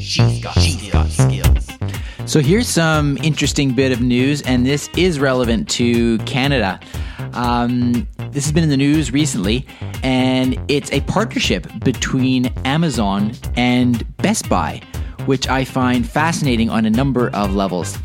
She's got, she's got skills. So here's some interesting bit of news, and this is relevant to Canada. Um, this has been in the news recently, and it's a partnership between Amazon and Best Buy, which I find fascinating on a number of levels.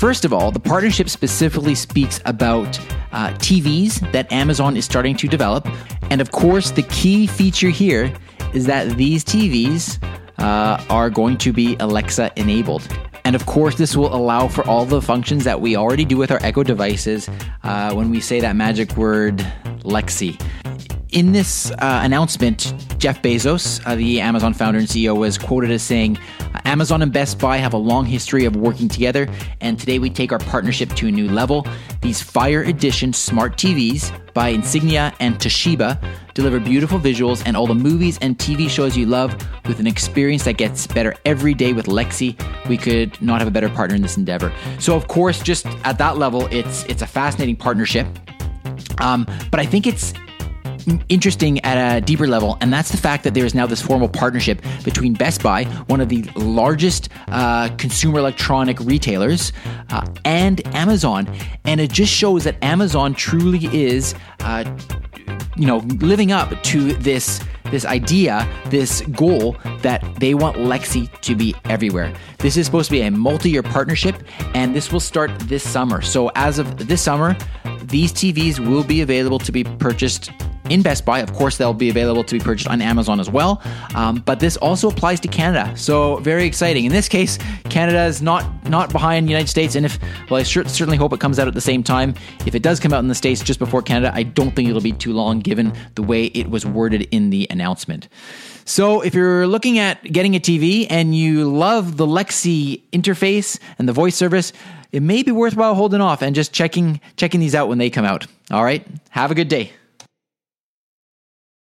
First of all, the partnership specifically speaks about uh, TVs that Amazon is starting to develop. And of course, the key feature here is that these TVs uh, are going to be Alexa enabled. And of course, this will allow for all the functions that we already do with our Echo devices uh, when we say that magic word Lexi. In this uh, announcement, Jeff Bezos, uh, the Amazon founder and CEO, was quoted as saying, Amazon and Best Buy have a long history of working together, and today we take our partnership to a new level. These Fire Edition smart TVs by Insignia and Toshiba deliver beautiful visuals and all the movies and TV shows you love with an experience that gets better every day with Lexi. We could not have a better partner in this endeavor. So, of course, just at that level, it's it's a fascinating partnership. Um, but I think it's interesting at a deeper level, and that's the fact that there is now this formal partnership between Best Buy, one of the largest uh, consumer electronic retailers, uh, and Amazon. And it just shows that Amazon truly is, uh, you know, living up to this this idea, this goal that they want Lexi to be everywhere. This is supposed to be a multi-year partnership, and this will start this summer. So as of this summer, these TVs will be available to be purchased in Best Buy. Of course, they'll be available to be purchased on Amazon as well. Um, but this also applies to Canada, so very exciting. In this case, Canada is not not behind the United States, and if well, I certainly hope it comes out at the same time. If it does come out in the states just before Canada, I don't think it'll be too long, given the way it was worded in the announcement. So, if you're looking at getting a TV and you love the Lexi interface and the voice service, it may be worthwhile holding off and just checking checking these out when they come out. All right, have a good day.